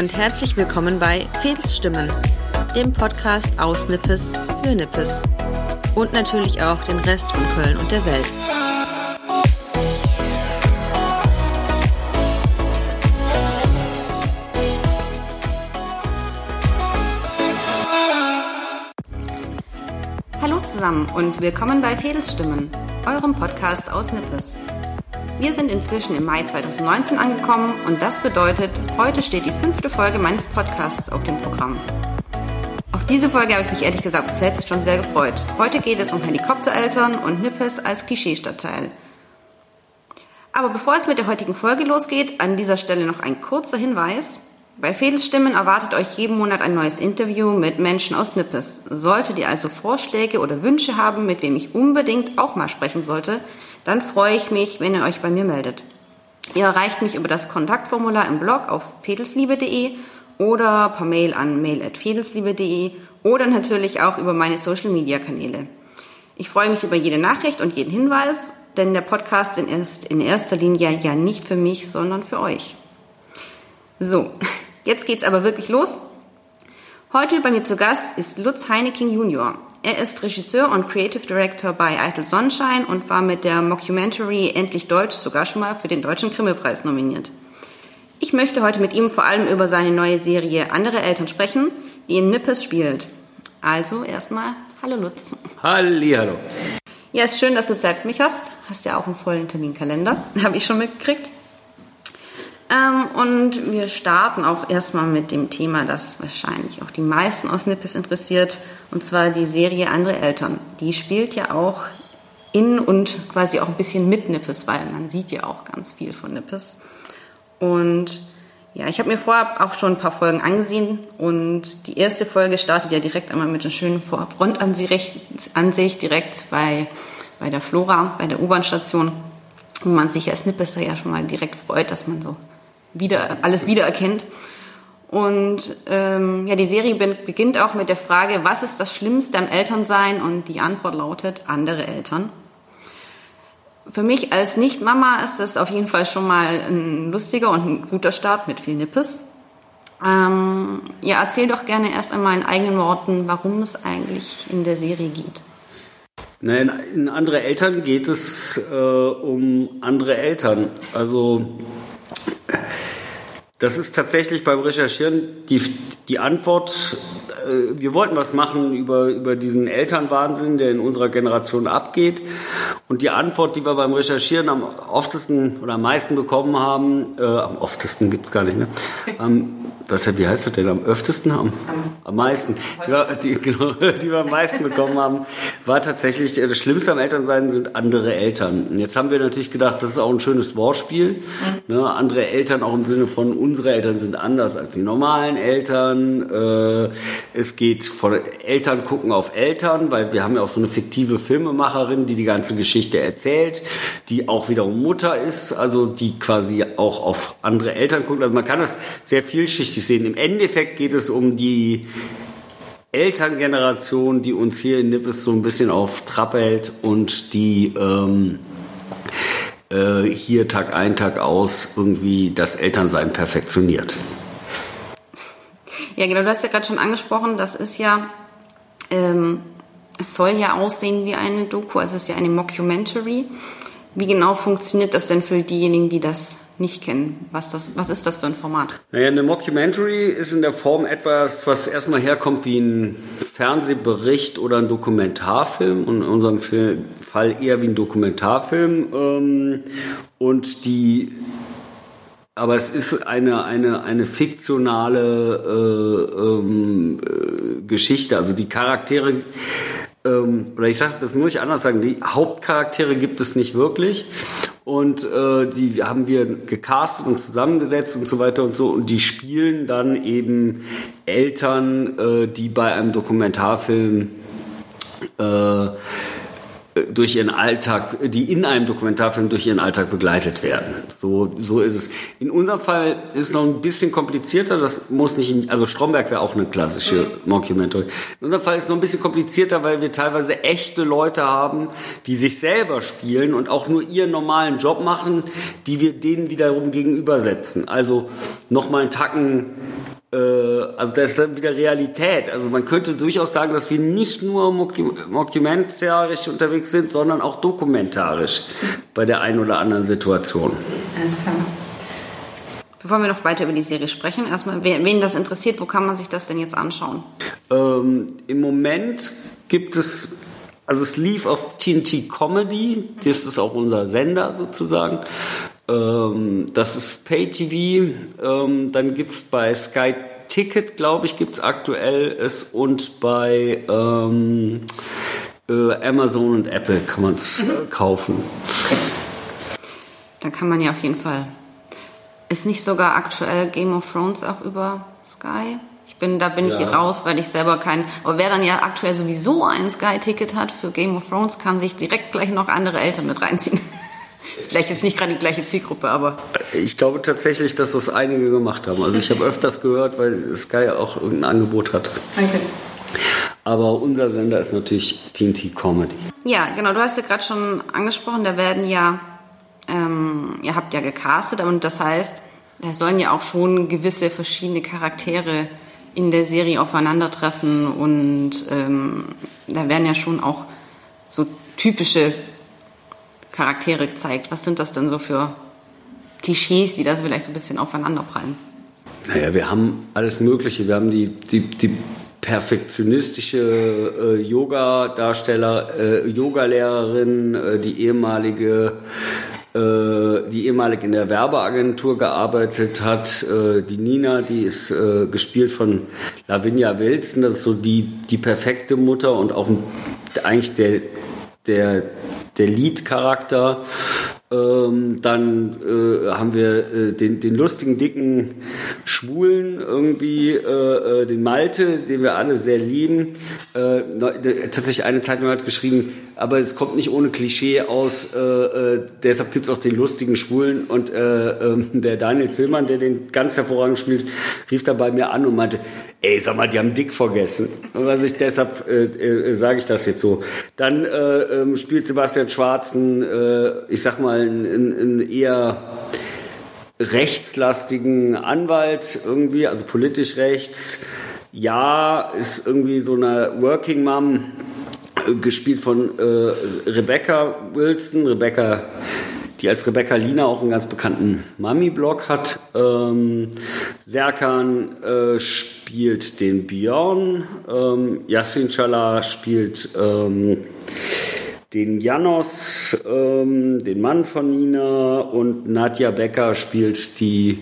und herzlich willkommen bei Fädelsstimmen, dem Podcast aus Nippes für Nippes und natürlich auch den Rest von Köln und der Welt. Hallo zusammen und willkommen bei Fädelsstimmen, eurem Podcast aus Nippes. Wir sind inzwischen im Mai 2019 angekommen und das bedeutet, heute steht die fünfte Folge meines Podcasts auf dem Programm. Auf diese Folge habe ich mich ehrlich gesagt selbst schon sehr gefreut. Heute geht es um Helikoptereltern und Nippes als Klischeestadtteil. Aber bevor es mit der heutigen Folge losgeht, an dieser Stelle noch ein kurzer Hinweis. Bei Fädelstimmen erwartet euch jeden Monat ein neues Interview mit Menschen aus Nippes. Solltet ihr also Vorschläge oder Wünsche haben, mit wem ich unbedingt auch mal sprechen sollte, dann freue ich mich, wenn ihr euch bei mir meldet. Ihr erreicht mich über das Kontaktformular im Blog auf fedelsliebe.de oder per Mail an mail.fedelsliebe.de oder natürlich auch über meine Social Media Kanäle. Ich freue mich über jede Nachricht und jeden Hinweis, denn der Podcast ist in erster Linie ja nicht für mich, sondern für euch. So, jetzt geht's aber wirklich los. Heute bei mir zu Gast ist Lutz Heineking Junior. Er ist Regisseur und Creative Director bei Eitel Sonnenschein und war mit der Mockumentary Endlich Deutsch sogar schon mal für den Deutschen Grimme-Preis nominiert. Ich möchte heute mit ihm vor allem über seine neue Serie Andere Eltern sprechen, die in Nippes spielt. Also erstmal, hallo Lutz. Hallihallo. Ja, ist schön, dass du Zeit für mich hast. Hast ja auch einen vollen Terminkalender, habe ich schon mitgekriegt. Ähm, und wir starten auch erstmal mit dem Thema, das wahrscheinlich auch die meisten aus Nippes interessiert, und zwar die Serie Andere Eltern. Die spielt ja auch in und quasi auch ein bisschen mit Nippes, weil man sieht ja auch ganz viel von Nippes. Und ja, ich habe mir vorab auch schon ein paar Folgen angesehen und die erste Folge startet ja direkt einmal mit einer schönen Frontansicht direkt bei, bei der Flora, bei der U-Bahn-Station, wo man sich als Nippesser ja schon mal direkt freut, dass man so wieder, alles wiedererkennt. Und ähm, ja, die Serie beginnt auch mit der Frage, was ist das Schlimmste am Elternsein? Und die Antwort lautet andere Eltern. Für mich als Nicht-Mama ist das auf jeden Fall schon mal ein lustiger und ein guter Start mit viel Nippes. Ähm, ja, erzähl doch gerne erst einmal in eigenen Worten, warum es eigentlich in der Serie geht. Nein, in andere Eltern geht es äh, um andere Eltern. Also das ist tatsächlich beim Recherchieren die, die Antwort. Äh, wir wollten was machen über, über diesen Elternwahnsinn, der in unserer Generation abgeht. Und die Antwort, die wir beim Recherchieren am oftesten oder am meisten bekommen haben, äh, am oftesten gibt's gar nicht, ne? Am, was, wie heißt das denn? Am öftesten? Am, am meisten. Ja, die, genau, die wir am meisten bekommen haben, war tatsächlich, äh, das Schlimmste am Elternsein sind andere Eltern. Und jetzt haben wir natürlich gedacht, das ist auch ein schönes Wortspiel. Ne? Andere Eltern auch im Sinne von, unsere Eltern sind anders als die normalen Eltern. Äh, es geht von Eltern gucken auf Eltern, weil wir haben ja auch so eine fiktive Filmemacherin, die die ganze Geschichte erzählt, die auch wiederum Mutter ist, also die quasi auch auf andere Eltern guckt. Also man kann das sehr vielschichtig sehen. Im Endeffekt geht es um die Elterngeneration, die uns hier in Nippes so ein bisschen auf Trab hält und die ähm, äh, hier Tag ein, Tag aus irgendwie das Elternsein perfektioniert. Ja, genau, du hast ja gerade schon angesprochen, das ist ja, ähm, es soll ja aussehen wie eine Doku, es ist ja eine Mockumentary. Wie genau funktioniert das denn für diejenigen, die das nicht kennen. Was, das, was ist das für ein Format? Naja, eine Mockumentary ist in der Form etwas, was erstmal herkommt wie ein Fernsehbericht oder ein Dokumentarfilm und in unserem Fall eher wie ein Dokumentarfilm. Ähm, und die aber es ist eine, eine, eine fiktionale äh, ähm, äh, Geschichte. Also die Charaktere ähm, oder ich sage, das muss ich anders sagen, die Hauptcharaktere gibt es nicht wirklich. Und äh, die haben wir gecastet und zusammengesetzt und so weiter und so. Und die spielen dann eben Eltern, äh, die bei einem Dokumentarfilm äh, durch ihren Alltag, die in einem Dokumentarfilm durch ihren Alltag begleitet werden. So, so ist es. In unserem Fall ist es noch ein bisschen komplizierter. Das muss nicht, in, also Stromberg wäre auch eine klassische Mockumentary. In unserem Fall ist es noch ein bisschen komplizierter, weil wir teilweise echte Leute haben, die sich selber spielen und auch nur ihren normalen Job machen, die wir denen wiederum gegenübersetzen. Also nochmal einen Tacken also das ist dann wieder Realität. Also man könnte durchaus sagen, dass wir nicht nur mockumentarisch unterwegs sind, sondern auch dokumentarisch bei der einen oder anderen Situation. Alles klar. Bevor wir noch weiter über die Serie sprechen, erstmal, wen das interessiert, wo kann man sich das denn jetzt anschauen? Ähm, Im Moment gibt es, also es lief auf TNT Comedy, das ist auch unser Sender sozusagen. Ähm, das ist Pay-TV. Ähm, dann gibt es bei Sky Ticket, glaube ich, gibt es aktuell es und bei ähm, äh, Amazon und Apple kann man es äh, kaufen. Da kann man ja auf jeden Fall. Ist nicht sogar aktuell Game of Thrones auch über Sky? Ich bin, da bin ja. ich raus, weil ich selber kein. Aber wer dann ja aktuell sowieso ein Sky-Ticket hat für Game of Thrones, kann sich direkt gleich noch andere Eltern mit reinziehen. Ist vielleicht jetzt nicht gerade die gleiche Zielgruppe, aber. Ich glaube tatsächlich, dass das einige gemacht haben. Also ich habe öfters gehört, weil Sky auch irgendein Angebot hat. Danke. Aber unser Sender ist natürlich TNT Comedy. Ja, genau. Du hast ja gerade schon angesprochen, da werden ja, ähm, ihr habt ja gecastet und das heißt, da sollen ja auch schon gewisse verschiedene Charaktere in der Serie aufeinandertreffen und ähm, da werden ja schon auch so typische Charaktere gezeigt. Was sind das denn so für Klischees, die da vielleicht ein bisschen aufeinanderprallen? Naja, wir haben alles Mögliche. Wir haben die, die, die perfektionistische äh, Yoga-Darsteller, äh, Yogalehrerin, äh, die ehemalige äh, die ehemalig in der Werbeagentur gearbeitet hat, äh, die Nina, die ist äh, gespielt von Lavinia Wilson, das ist so die, die perfekte Mutter und auch eigentlich der, der der Lead-Charakter. Ähm, dann äh, haben wir äh, den, den lustigen, dicken Schwulen irgendwie, äh, äh den Malte, den wir alle sehr lieben. Äh, tatsächlich eine Zeitung hat geschrieben, aber es kommt nicht ohne Klischee aus. Äh, deshalb gibt es auch den lustigen Schwulen. Und äh, äh, der Daniel Zillmann, der den ganz hervorragend spielt, rief da bei mir an und meinte, ey, sag mal, die haben Dick vergessen. Also ich, deshalb äh, äh, sage ich das jetzt so. Dann äh, ähm, spielt Sebastian Schwarzen, äh, ich sag mal, einen eher rechtslastigen Anwalt irgendwie, also politisch rechts. Ja, ist irgendwie so eine Working Mom gespielt von äh, Rebecca Wilson. Rebecca, die als Rebecca Lina auch einen ganz bekannten Mami-Blog hat. Ähm, Serkan äh, spielt den Björn. Ähm, Yassin Chala spielt ähm, den Janos, ähm, den Mann von Nina und Nadja Becker spielt die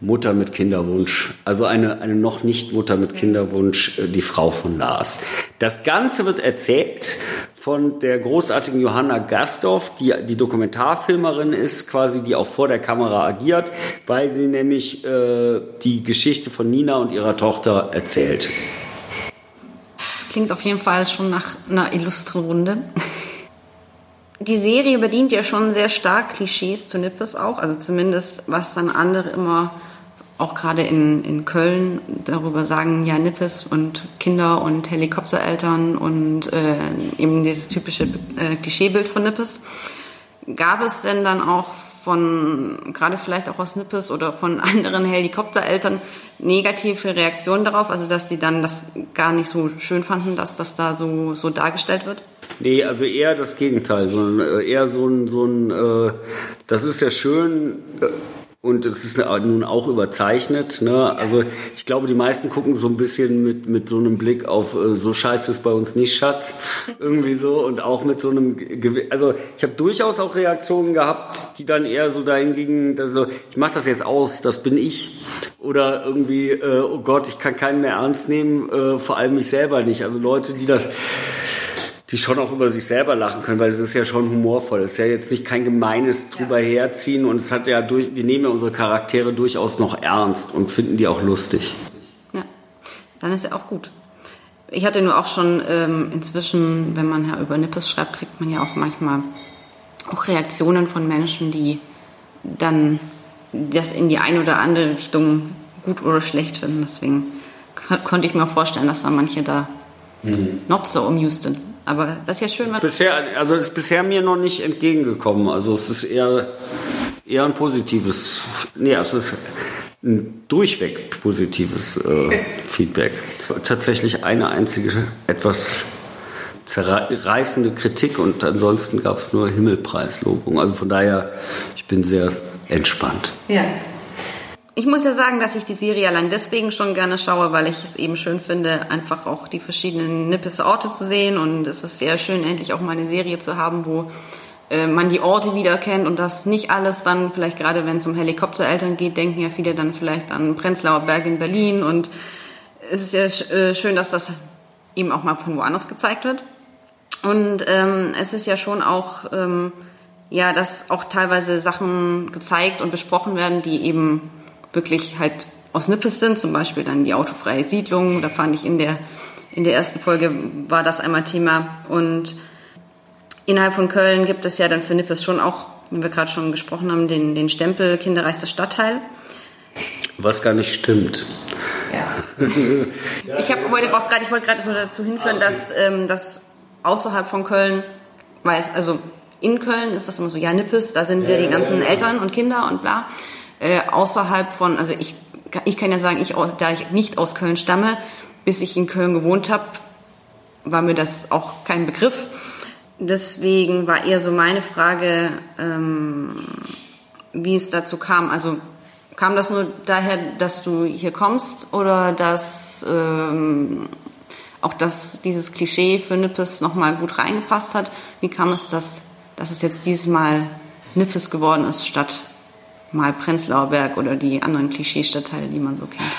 Mutter mit Kinderwunsch. Also eine, eine noch nicht Mutter mit Kinderwunsch, äh, die Frau von Lars. Das Ganze wird erzählt von der großartigen Johanna Gastorf, die die Dokumentarfilmerin ist, quasi, die auch vor der Kamera agiert, weil sie nämlich äh, die Geschichte von Nina und ihrer Tochter erzählt. Das klingt auf jeden Fall schon nach einer illustren Runde. Die Serie bedient ja schon sehr stark Klischees zu Nippes auch, also zumindest was dann andere immer auch gerade in, in Köln darüber sagen, ja, Nippes und Kinder und Helikoptereltern und äh, eben dieses typische äh, Klischeebild von Nippes. Gab es denn dann auch von, gerade vielleicht auch aus Nippes oder von anderen Helikoptereltern, negative Reaktionen darauf, also dass die dann das gar nicht so schön fanden, dass das da so, so dargestellt wird? Nee, also eher das Gegenteil, sondern äh, eher so ein, so ein äh, das ist ja schön, äh, und es ist nun auch überzeichnet. Ne? Also ich glaube, die meisten gucken so ein bisschen mit, mit so einem Blick auf, äh, so scheiße ist bei uns nicht, Schatz. Irgendwie so. Und auch mit so einem, also ich habe durchaus auch Reaktionen gehabt, die dann eher so dahin gingen, also ich mache das jetzt aus, das bin ich. Oder irgendwie, äh, oh Gott, ich kann keinen mehr ernst nehmen, äh, vor allem mich selber nicht. Also Leute, die das die schon auch über sich selber lachen können, weil es ist ja schon humorvoll. Es ist ja jetzt nicht kein gemeines drüber herziehen und es hat ja durch, wir nehmen ja unsere Charaktere durchaus noch ernst und finden die auch lustig. Ja, dann ist ja auch gut. Ich hatte nur auch schon ähm, inzwischen, wenn man ja über Nippes schreibt, kriegt man ja auch manchmal auch Reaktionen von Menschen, die dann das in die eine oder andere Richtung gut oder schlecht finden. Deswegen konnte ich mir auch vorstellen, dass da manche da mhm. not so amused sind. Aber das ist ja schön. Bisher, also ist bisher mir noch nicht entgegengekommen. Also es ist eher, eher ein positives, nee, also es ist ein durchweg positives äh, Feedback. Tatsächlich eine einzige etwas zerreißende Kritik und ansonsten gab es nur Himmelpreislobung. Also von daher, ich bin sehr entspannt. Ja. Ich muss ja sagen, dass ich die Serie allein deswegen schon gerne schaue, weil ich es eben schön finde, einfach auch die verschiedenen Nippes Orte zu sehen. Und es ist sehr schön, endlich auch mal eine Serie zu haben, wo äh, man die Orte wieder kennt und das nicht alles dann, vielleicht gerade wenn es um Helikoptereltern geht, denken ja viele dann vielleicht an Prenzlauer Berg in Berlin. Und es ist ja äh, schön, dass das eben auch mal von woanders gezeigt wird. Und ähm, es ist ja schon auch, ähm, ja, dass auch teilweise Sachen gezeigt und besprochen werden, die eben wirklich halt aus Nippes sind, zum Beispiel dann die autofreie Siedlung. Da fand ich in der, in der ersten Folge war das einmal Thema. Und innerhalb von Köln gibt es ja dann für Nippes schon auch, wie wir gerade schon gesprochen haben, den, den Stempel Kinderreichster Stadtteil. Was gar nicht stimmt. Ja. ich habe heute auch gerade, ich wollte gerade so dazu hinführen, ah, okay. dass, ähm, dass außerhalb von Köln weiß, also in Köln ist das immer so, ja, Nippes, da sind ja, ja die ganzen ja, Eltern und Kinder und bla. Äh, außerhalb von, also ich, ich kann ja sagen, ich, da ich nicht aus Köln stamme, bis ich in Köln gewohnt habe, war mir das auch kein Begriff. Deswegen war eher so meine Frage, ähm, wie es dazu kam. Also kam das nur daher, dass du hier kommst oder dass ähm, auch dass dieses Klischee für Nippes nochmal gut reingepasst hat? Wie kam es, dass, dass es jetzt dieses Mal Nippes geworden ist, statt mal Prenzlauer Berg oder die anderen Klischee-Stadtteile, die man so kennt?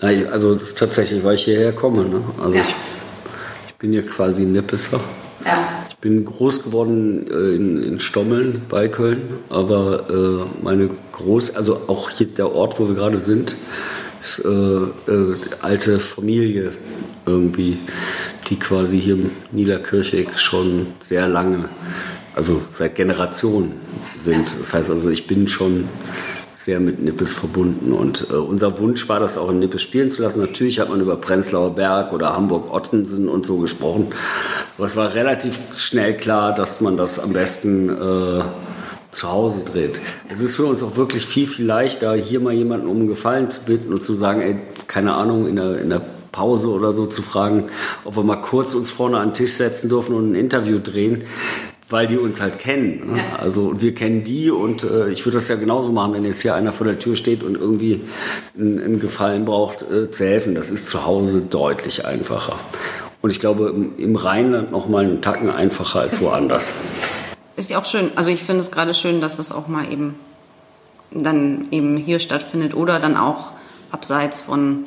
Also das ist tatsächlich, weil ich hierher komme. Ne? Also ja. ich, ich, bin hier quasi Nippeser. Ja. Ich bin groß geworden äh, in, in, Stommeln bei Köln, aber äh, meine groß, also auch hier der Ort, wo wir gerade sind, ist äh, äh alte Familie irgendwie, die quasi hier im Niederkirchig schon sehr lange, also seit Generationen sind. Das heißt also, ich bin schon sehr mit Nippes verbunden. Und äh, unser Wunsch war, das auch in Nippes spielen zu lassen. Natürlich hat man über Prenzlauer Berg oder Hamburg-Ottensen und so gesprochen. Aber es war relativ schnell klar, dass man das am besten äh, zu Hause dreht. Es ist für uns auch wirklich viel, viel leichter, hier mal jemanden um einen Gefallen zu bitten und zu sagen, ey, keine Ahnung, in der, in der Pause oder so zu fragen, ob wir mal kurz uns vorne an den Tisch setzen dürfen und ein Interview drehen, weil die uns halt kennen. Ne? Ja. Also wir kennen die und äh, ich würde das ja genauso machen, wenn jetzt hier einer vor der Tür steht und irgendwie einen, Gefallen braucht, äh, zu helfen. Das ist zu Hause deutlich einfacher. Und ich glaube im, im Rheinland noch mal einen Tacken einfacher als woanders. Ist ja auch schön. Also ich finde es gerade schön, dass das auch mal eben dann eben hier stattfindet oder dann auch abseits von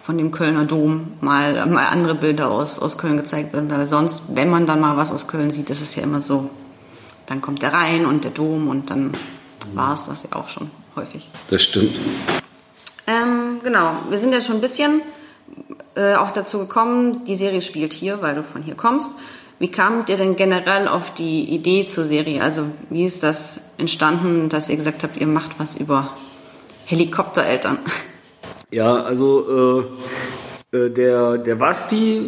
von dem Kölner Dom mal, mal andere Bilder aus, aus Köln gezeigt werden, weil sonst, wenn man dann mal was aus Köln sieht, ist es ja immer so, dann kommt der Rhein und der Dom und dann war es das ja auch schon häufig. Das stimmt. Ähm, genau, wir sind ja schon ein bisschen äh, auch dazu gekommen, die Serie spielt hier, weil du von hier kommst. Wie kamt ihr denn generell auf die Idee zur Serie? Also wie ist das entstanden, dass ihr gesagt habt, ihr macht was über Helikoptereltern? Ja, also äh, äh, der, der Wasti,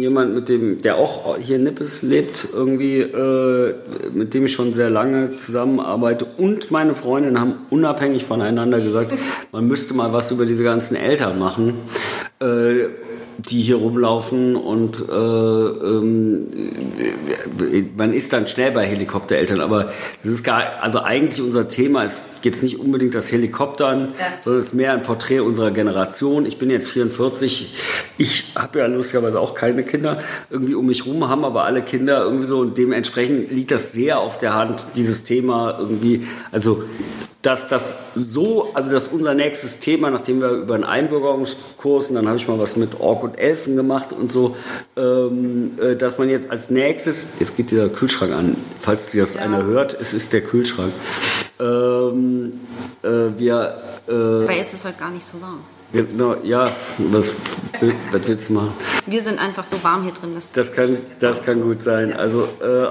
jemand mit dem, der auch hier in Nippes lebt, irgendwie, äh, mit dem ich schon sehr lange zusammenarbeite und meine Freundin haben unabhängig voneinander gesagt, man müsste mal was über diese ganzen Eltern machen. Äh, die hier rumlaufen und äh, ähm, man ist dann schnell bei Helikoptereltern, aber das ist gar, also eigentlich unser Thema ist jetzt nicht unbedingt das Helikoptern, ja. sondern es ist mehr ein Porträt unserer Generation. Ich bin jetzt 44, ich habe ja lustigerweise auch keine Kinder irgendwie um mich rum, haben aber alle Kinder irgendwie so und dementsprechend liegt das sehr auf der Hand, dieses Thema irgendwie, also dass das so, also dass unser nächstes Thema, nachdem wir über einen Einbürgerungskurs und dann habe ich mal was mit Ork und Elfen gemacht und so, ähm, äh, dass man jetzt als nächstes, jetzt geht dieser Kühlschrank an, falls dir das ja. einer hört, es ist der Kühlschrank. Ähm, äh, wir, äh, Aber ist es heute gar nicht so warm. Genau, ja, was, was willst du machen? Wir sind einfach so warm hier drin. Das, das, kann, das kann gut sein. Also, äh,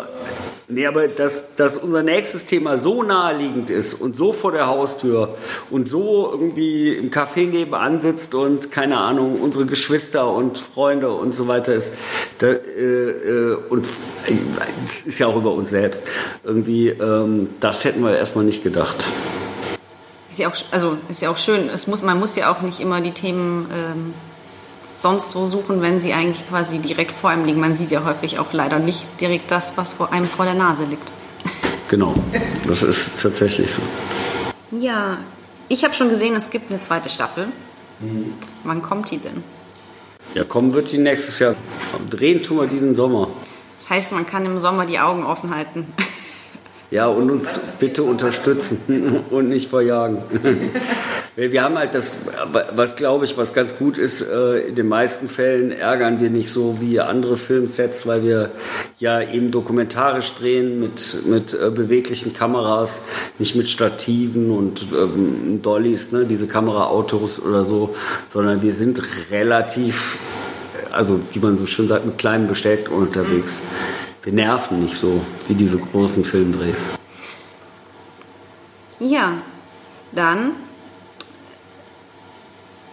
nee, aber dass, dass unser nächstes Thema so naheliegend ist und so vor der Haustür und so irgendwie im Café nebenan sitzt und, keine Ahnung, unsere Geschwister und Freunde und so weiter ist. Da, äh, äh, und es ist ja auch über uns selbst. Irgendwie, ähm, das hätten wir erstmal nicht gedacht. Ist ja auch, also ist ja auch schön. Es muss, man muss ja auch nicht immer die Themen ähm, sonst so suchen, wenn sie eigentlich quasi direkt vor einem liegen. Man sieht ja häufig auch leider nicht direkt das, was vor einem vor der Nase liegt. Genau, das ist tatsächlich so. Ja, ich habe schon gesehen, es gibt eine zweite Staffel. Mhm. Wann kommt die denn? Ja, kommen wird die nächstes Jahr. Drehen tun wir diesen Sommer. Das heißt, man kann im Sommer die Augen offen halten. Ja, und uns bitte unterstützen und nicht verjagen. wir haben halt das, was glaube ich, was ganz gut ist, äh, in den meisten Fällen ärgern wir nicht so wie andere Filmsets, weil wir ja eben dokumentarisch drehen mit, mit äh, beweglichen Kameras, nicht mit Stativen und ähm, Dollys, ne, diese Kameraautos oder so, sondern wir sind relativ, also wie man so schön sagt, mit kleinem Besteck unterwegs. Mhm wir nerven nicht so wie diese großen Filmdrehs. Ja, dann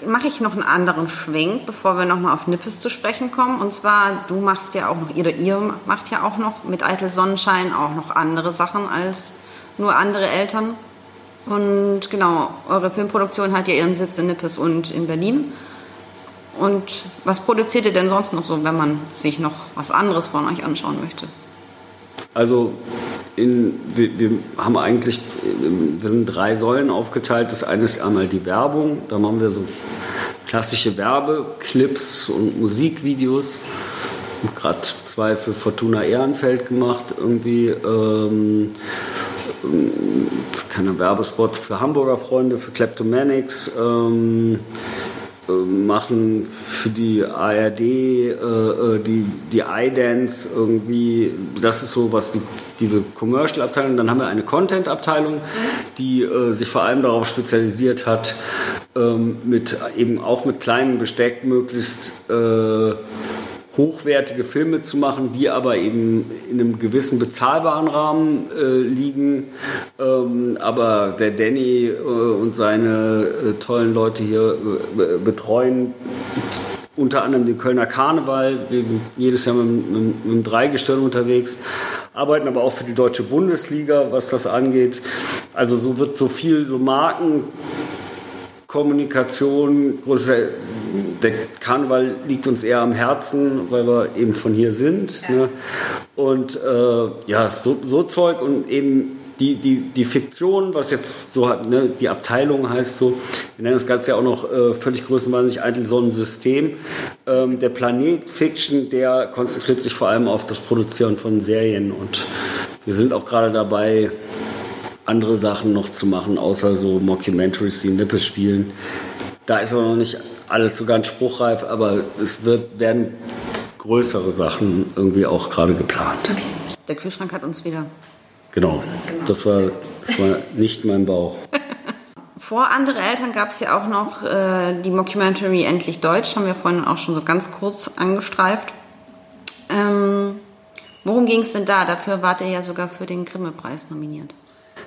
mache ich noch einen anderen Schwenk, bevor wir nochmal auf Nippes zu sprechen kommen. Und zwar, du machst ja auch noch, oder ihr macht ja auch noch mit Eitel Sonnenschein auch noch andere Sachen als nur andere Eltern. Und genau, eure Filmproduktion hat ja ihren Sitz in Nippes und in Berlin. Und was produziert ihr denn sonst noch so, wenn man sich noch was anderes von euch anschauen möchte? Also in, wir, wir, haben eigentlich wir sind drei Säulen aufgeteilt. Das eine ist einmal die Werbung. Da machen wir so klassische Werbeclips und Musikvideos. Gerade zwei für Fortuna Ehrenfeld gemacht. Irgendwie ähm, keine Werbespot für Hamburger Freunde, für Kleptomanics. Ähm, äh, machen für die ARD äh, äh, die, die iDance irgendwie, das ist so, was die, diese Commercial-Abteilung, dann haben wir eine Content-Abteilung, die äh, sich vor allem darauf spezialisiert hat, ähm, mit eben auch mit kleinem Besteck möglichst äh, hochwertige Filme zu machen, die aber eben in einem gewissen bezahlbaren Rahmen äh, liegen. Ähm, aber der Danny äh, und seine äh, tollen Leute hier äh, betreuen unter anderem den Kölner Karneval, wir sind jedes Jahr mit, mit, mit einem Dreigestirn unterwegs, arbeiten aber auch für die deutsche Bundesliga, was das angeht. Also so wird so viel so Marken Kommunikation, der Karneval liegt uns eher am Herzen, weil wir eben von hier sind. Ne? Und äh, ja, so, so Zeug und eben die, die, die Fiktion, was jetzt so hat, ne, die Abteilung heißt so, wir nennen das Ganze ja auch noch äh, völlig größenwahnsinnig Einzelsonnensystem. Ähm, der Planet Fiction, der konzentriert sich vor allem auf das Produzieren von Serien und wir sind auch gerade dabei, andere Sachen noch zu machen, außer so Mockumentaries, die Nippes spielen. Da ist aber noch nicht alles so ganz spruchreif, aber es wird, werden größere Sachen irgendwie auch gerade geplant. Okay. Der Kühlschrank hat uns wieder. Genau, genau. Das, war, das war nicht mein Bauch. Vor andere Eltern gab es ja auch noch äh, die Mockumentary Endlich Deutsch, haben wir vorhin auch schon so ganz kurz angestreift. Ähm, worum ging es denn da? Dafür wart ihr ja sogar für den Grimme-Preis nominiert.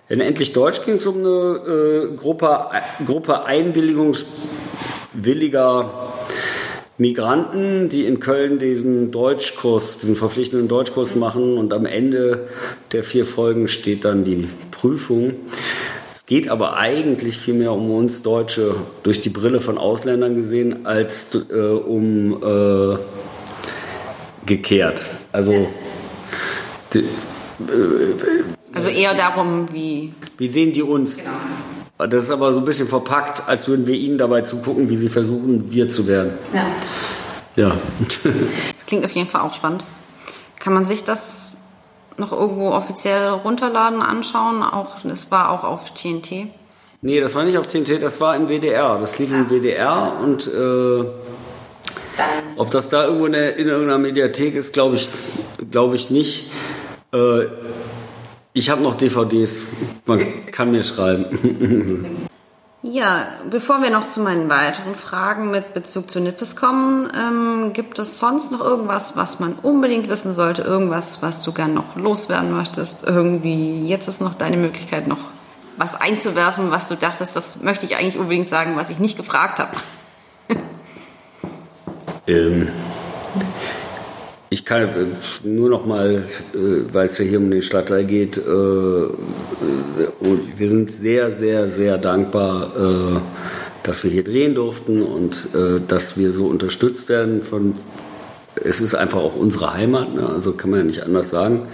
In Endlich Deutsch ging es um eine äh, Gruppe, Gruppe einwilligungswilliger Migranten, die in Köln diesen Deutschkurs, diesen verpflichtenden Deutschkurs machen und am Ende der vier Folgen steht dann die Prüfung. Es geht aber eigentlich vielmehr um uns Deutsche durch die Brille von Ausländern gesehen, als äh, um äh, gekehrt. Also die, äh, also eher darum, wie. Wie sehen die uns? Genau. Das ist aber so ein bisschen verpackt, als würden wir ihnen dabei zugucken, wie sie versuchen, wir zu werden. Ja. Ja. das klingt auf jeden Fall auch spannend. Kann man sich das noch irgendwo offiziell runterladen, anschauen? Auch, es war auch auf TNT? Nee, das war nicht auf TNT, das war im WDR. Das lief im WDR und äh, ob das da irgendwo in, der, in irgendeiner Mediathek ist, glaube ich, glaube ich nicht. Äh, ich habe noch DVDs. Man kann mir schreiben. Ja, bevor wir noch zu meinen weiteren Fragen mit Bezug zu Nippes kommen, ähm, gibt es sonst noch irgendwas, was man unbedingt wissen sollte? Irgendwas, was du gern noch loswerden möchtest? Irgendwie, jetzt ist noch deine Möglichkeit, noch was einzuwerfen, was du dachtest, das möchte ich eigentlich unbedingt sagen, was ich nicht gefragt habe. ähm, ich kann äh, nur noch mal, äh, weil es ja hier um den Stadtteil geht, äh, und wir sind sehr, sehr, sehr dankbar, dass wir hier drehen durften und dass wir so unterstützt werden von. Es ist einfach auch unsere Heimat, ne? also kann man ja nicht anders sagen.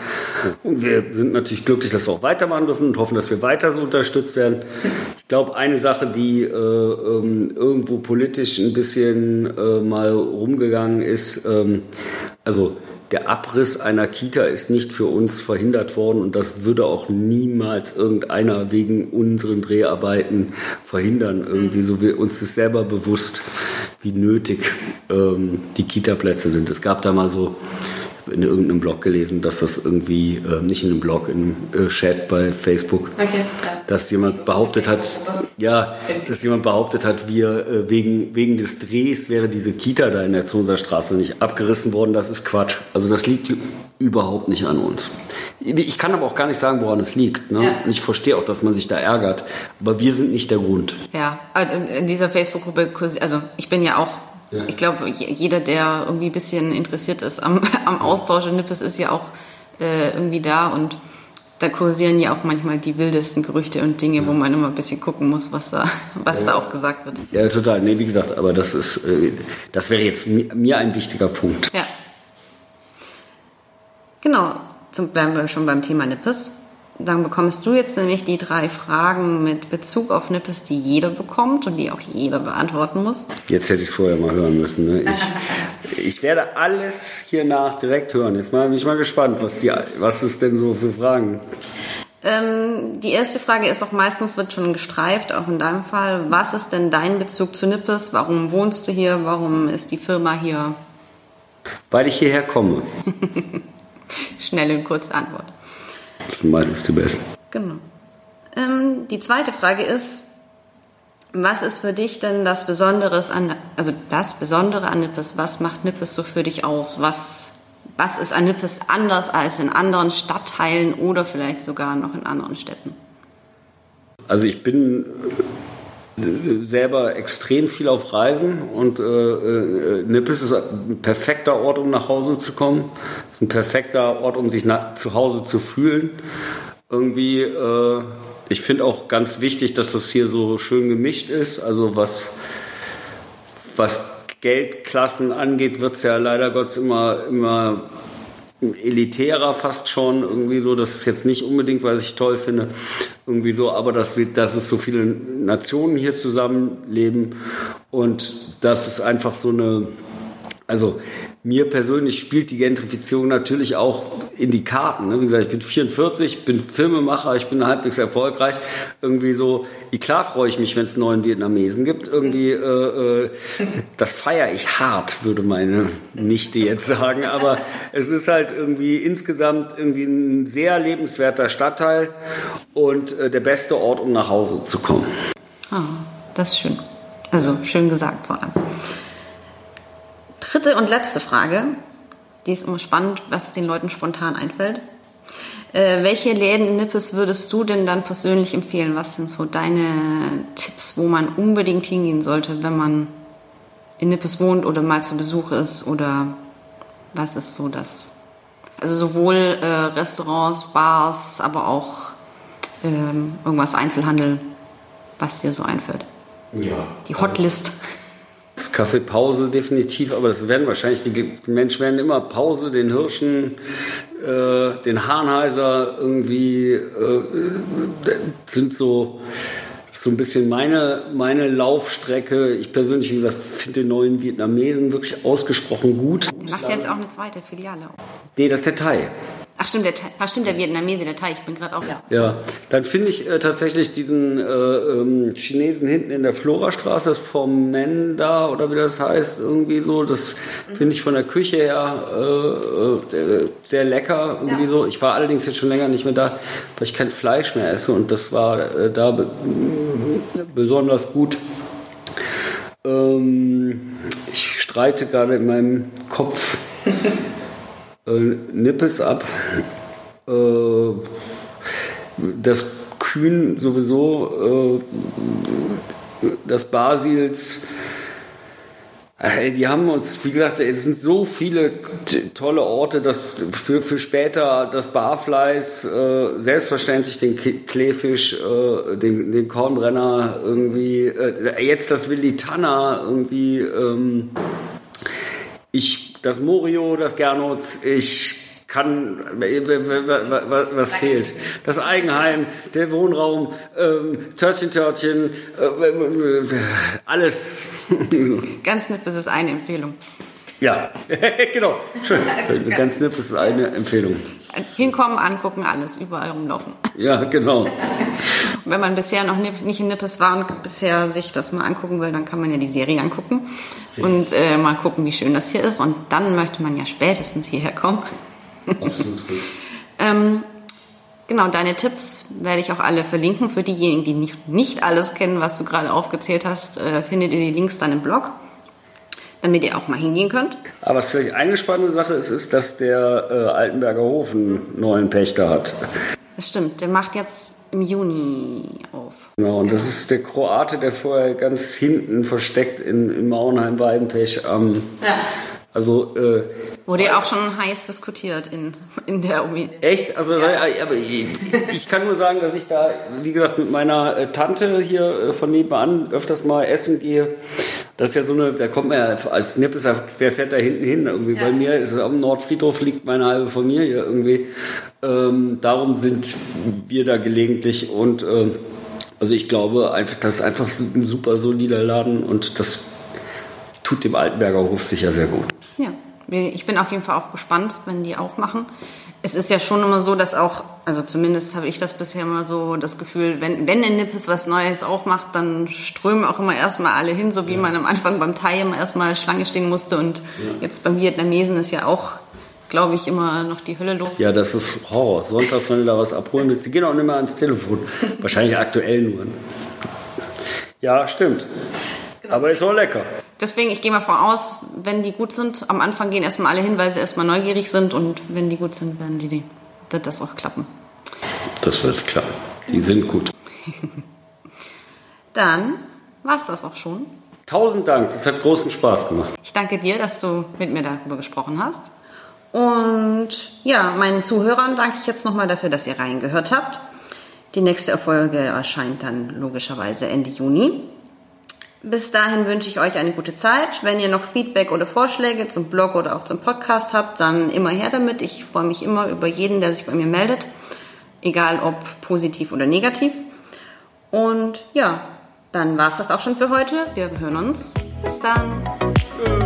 Und wir sind natürlich glücklich, dass wir auch weitermachen dürfen und hoffen, dass wir weiter so unterstützt werden. Ich glaube, eine Sache, die äh, ähm, irgendwo politisch ein bisschen äh, mal rumgegangen ist, ähm, also der Abriss einer Kita ist nicht für uns verhindert worden und das würde auch niemals irgendeiner wegen unseren Dreharbeiten verhindern. Irgendwie so wir uns ist selber bewusst, wie nötig ähm, die Kita-Plätze sind. Es gab da mal so in irgendeinem Blog gelesen, dass das irgendwie, äh, nicht in einem Blog, in einem äh, Chat bei Facebook, okay, dass jemand behauptet hat, ja, dass jemand behauptet hat, wir äh, wegen, wegen des Drehs wäre diese Kita da in der Zonser Straße nicht abgerissen worden. Das ist Quatsch. Also das liegt überhaupt nicht an uns. Ich kann aber auch gar nicht sagen, woran es liegt. Ne? Ja. Ich verstehe auch, dass man sich da ärgert. Aber wir sind nicht der Grund. Ja, also in dieser Facebook-Gruppe, also ich bin ja auch ja. Ich glaube, jeder, der irgendwie ein bisschen interessiert ist am, am Austausch in Nippes, ist ja auch äh, irgendwie da und da kursieren ja auch manchmal die wildesten Gerüchte und Dinge, ja. wo man immer ein bisschen gucken muss, was da, was ja. da auch gesagt wird. Ja, total. Nee, wie gesagt, aber das ist, äh, das wäre jetzt mir ein wichtiger Punkt. Ja. Genau. Zum, bleiben wir schon beim Thema Nippes dann bekommst du jetzt nämlich die drei Fragen mit Bezug auf Nippes, die jeder bekommt und die auch jeder beantworten muss. Jetzt hätte ich es vorher mal hören müssen. Ne? Ich, ich, werde alles hier nach direkt hören. Jetzt bin ich mal gespannt, was, die, was ist denn so für Fragen? Ähm, die erste Frage ist auch meistens, wird schon gestreift, auch in deinem Fall. Was ist denn dein Bezug zu Nippes? Warum wohnst du hier? Warum ist die Firma hier? Weil ich hierher komme. Schnelle und kurze Antwort. Meistens die besten. Genau. Ähm, die zweite Frage ist, was ist für dich denn das Besondere an, also das Besondere an Nippes? Was macht Nippes so für dich aus? Was, was ist an Nippes anders als in anderen Stadtteilen oder vielleicht sogar noch in anderen Städten? Also ich bin selber extrem viel auf Reisen und äh, äh, Nippes ist ein perfekter Ort, um nach Hause zu kommen. Ist ein perfekter Ort, um sich nach, zu Hause zu fühlen. Irgendwie, äh, ich finde auch ganz wichtig, dass das hier so schön gemischt ist. Also was, was Geldklassen angeht, wird es ja leider Gottes immer, immer elitärer fast schon, irgendwie so. Das ist jetzt nicht unbedingt, was ich toll finde, irgendwie so, aber dass, wir, dass es so viele Nationen hier zusammenleben und dass es einfach so eine, also mir persönlich spielt die Gentrifizierung natürlich auch in die Karten. Ne? Wie gesagt, ich bin 44, bin Filmemacher, ich bin halbwegs erfolgreich. Irgendwie so, klar freue ich mich, wenn es neuen Vietnamesen gibt. Irgendwie, äh, äh, das feiere ich hart, würde meine Nichte jetzt sagen. Aber es ist halt irgendwie insgesamt irgendwie ein sehr lebenswerter Stadtteil und äh, der beste Ort, um nach Hause zu kommen. Ah, das ist schön. Also schön gesagt vor allem. Dritte und letzte Frage. Die ist immer spannend, was den Leuten spontan einfällt. Äh, welche Läden in Nippes würdest du denn dann persönlich empfehlen? Was sind so deine Tipps, wo man unbedingt hingehen sollte, wenn man in Nippes wohnt oder mal zu Besuch ist? Oder was ist so das? Also sowohl äh, Restaurants, Bars, aber auch ähm, irgendwas Einzelhandel, was dir so einfällt. Ja. Die Hotlist. Kaffeepause definitiv, aber das werden wahrscheinlich, die Menschen werden immer Pause, den Hirschen, äh, den Hahnheiser irgendwie äh, sind so so ein bisschen meine, meine Laufstrecke. Ich persönlich, wie gesagt, finde den neuen Vietnamesen wirklich ausgesprochen gut. Macht jetzt auch eine zweite Filiale. Nee, das ist der Thai. Ach stimmt, der, ach, stimmt, der Vietnamese, der Thai, ich bin gerade auch. Ja, ja dann finde ich äh, tatsächlich diesen äh, ähm, Chinesen hinten in der Florastraße, das vom Menda oder wie das heißt, irgendwie so, das finde ich von der Küche her äh, äh, sehr lecker, irgendwie ja. so. Ich war allerdings jetzt schon länger nicht mehr da, weil ich kein Fleisch mehr esse und das war äh, da be besonders gut. Ähm, ich streite gerade in meinem Kopf äh, Nippes ab. Äh, das Kühn sowieso, äh, das Basils. Die haben uns, wie gesagt, es sind so viele tolle Orte, dass für, für später das Barfleiß, äh, selbstverständlich den Kleefisch, äh, den, den Kornbrenner irgendwie, äh, jetzt das Willi Tanner irgendwie. Ähm, ich das Morio, das Gernotz, ich kann, was fehlt? Das Eigenheim, der Wohnraum, ähm, Törtchen, Törtchen, äh, alles. Ganz nett, das ist eine Empfehlung. Ja, genau. Schön. Ganz das ist eine Empfehlung. Hinkommen, angucken, alles, überall rumlaufen. Ja, genau. Wenn man bisher noch nicht in Nippes war und bisher sich das mal angucken will, dann kann man ja die Serie angucken Richtig. und äh, mal gucken, wie schön das hier ist. Und dann möchte man ja spätestens hierher kommen. Absolut. ähm, genau, deine Tipps werde ich auch alle verlinken. Für diejenigen, die nicht, nicht alles kennen, was du gerade aufgezählt hast, äh, findet ihr die Links dann im Blog damit ihr auch mal hingehen könnt. Aber was vielleicht eine spannende Sache ist, ist, dass der äh, Altenberger Hof einen neuen Pächter hat. Das stimmt, der macht jetzt im Juni auf. Genau, und das ist der Kroate, der vorher ganz hinten versteckt in, in Mauenheim-Weidenpech Ähm, ja. Also äh, Wurde ja auch schon heiß diskutiert in, in der Uni. Echt? Also ja. aber ich, ich, kann nur sagen, dass ich da, wie gesagt, mit meiner äh, Tante hier äh, von nebenan öfters mal essen gehe. Das ist ja so eine, da kommt man ja als Nippes, wer fährt da hinten hin? Irgendwie ja. bei mir ist am Nordfriedhof liegt meine halbe Familie irgendwie. Ähm, darum sind wir da gelegentlich und ähm, also ich glaube einfach, das ist einfach ein super solider Laden und das tut dem Altenberger Hof sicher sehr gut. Ja, ich bin auf jeden Fall auch gespannt, wenn die aufmachen. Es ist ja schon immer so, dass auch, also zumindest habe ich das bisher immer so das Gefühl, wenn, wenn in Nippes was Neues aufmacht, dann strömen auch immer erstmal alle hin, so wie ja. man am Anfang beim Thai immer erstmal Schlange stehen musste und ja. jetzt beim Vietnamesen ist ja auch glaube ich, immer noch die Hölle los. Ja, das ist Horror. Sonntags, wenn du da was abholen willst, die gehen auch nicht mehr ans Telefon. Wahrscheinlich aktuell nur. Ja, stimmt. Genau. Aber ist auch lecker. Deswegen, ich gehe mal voraus, wenn die gut sind, am Anfang gehen erstmal alle hin, weil sie erstmal neugierig sind und wenn die gut sind, werden die, wird das auch klappen. Das wird klar. Die sind gut. Dann war es das auch schon. Tausend Dank, das hat großen Spaß gemacht. Ich danke dir, dass du mit mir darüber gesprochen hast. Und ja, meinen Zuhörern danke ich jetzt nochmal dafür, dass ihr reingehört habt. Die nächste Folge erscheint dann logischerweise Ende Juni. Bis dahin wünsche ich euch eine gute Zeit. Wenn ihr noch Feedback oder Vorschläge zum Blog oder auch zum Podcast habt, dann immer her damit. Ich freue mich immer über jeden, der sich bei mir meldet, egal ob positiv oder negativ. Und ja, dann war es das auch schon für heute. Wir hören uns. Bis dann.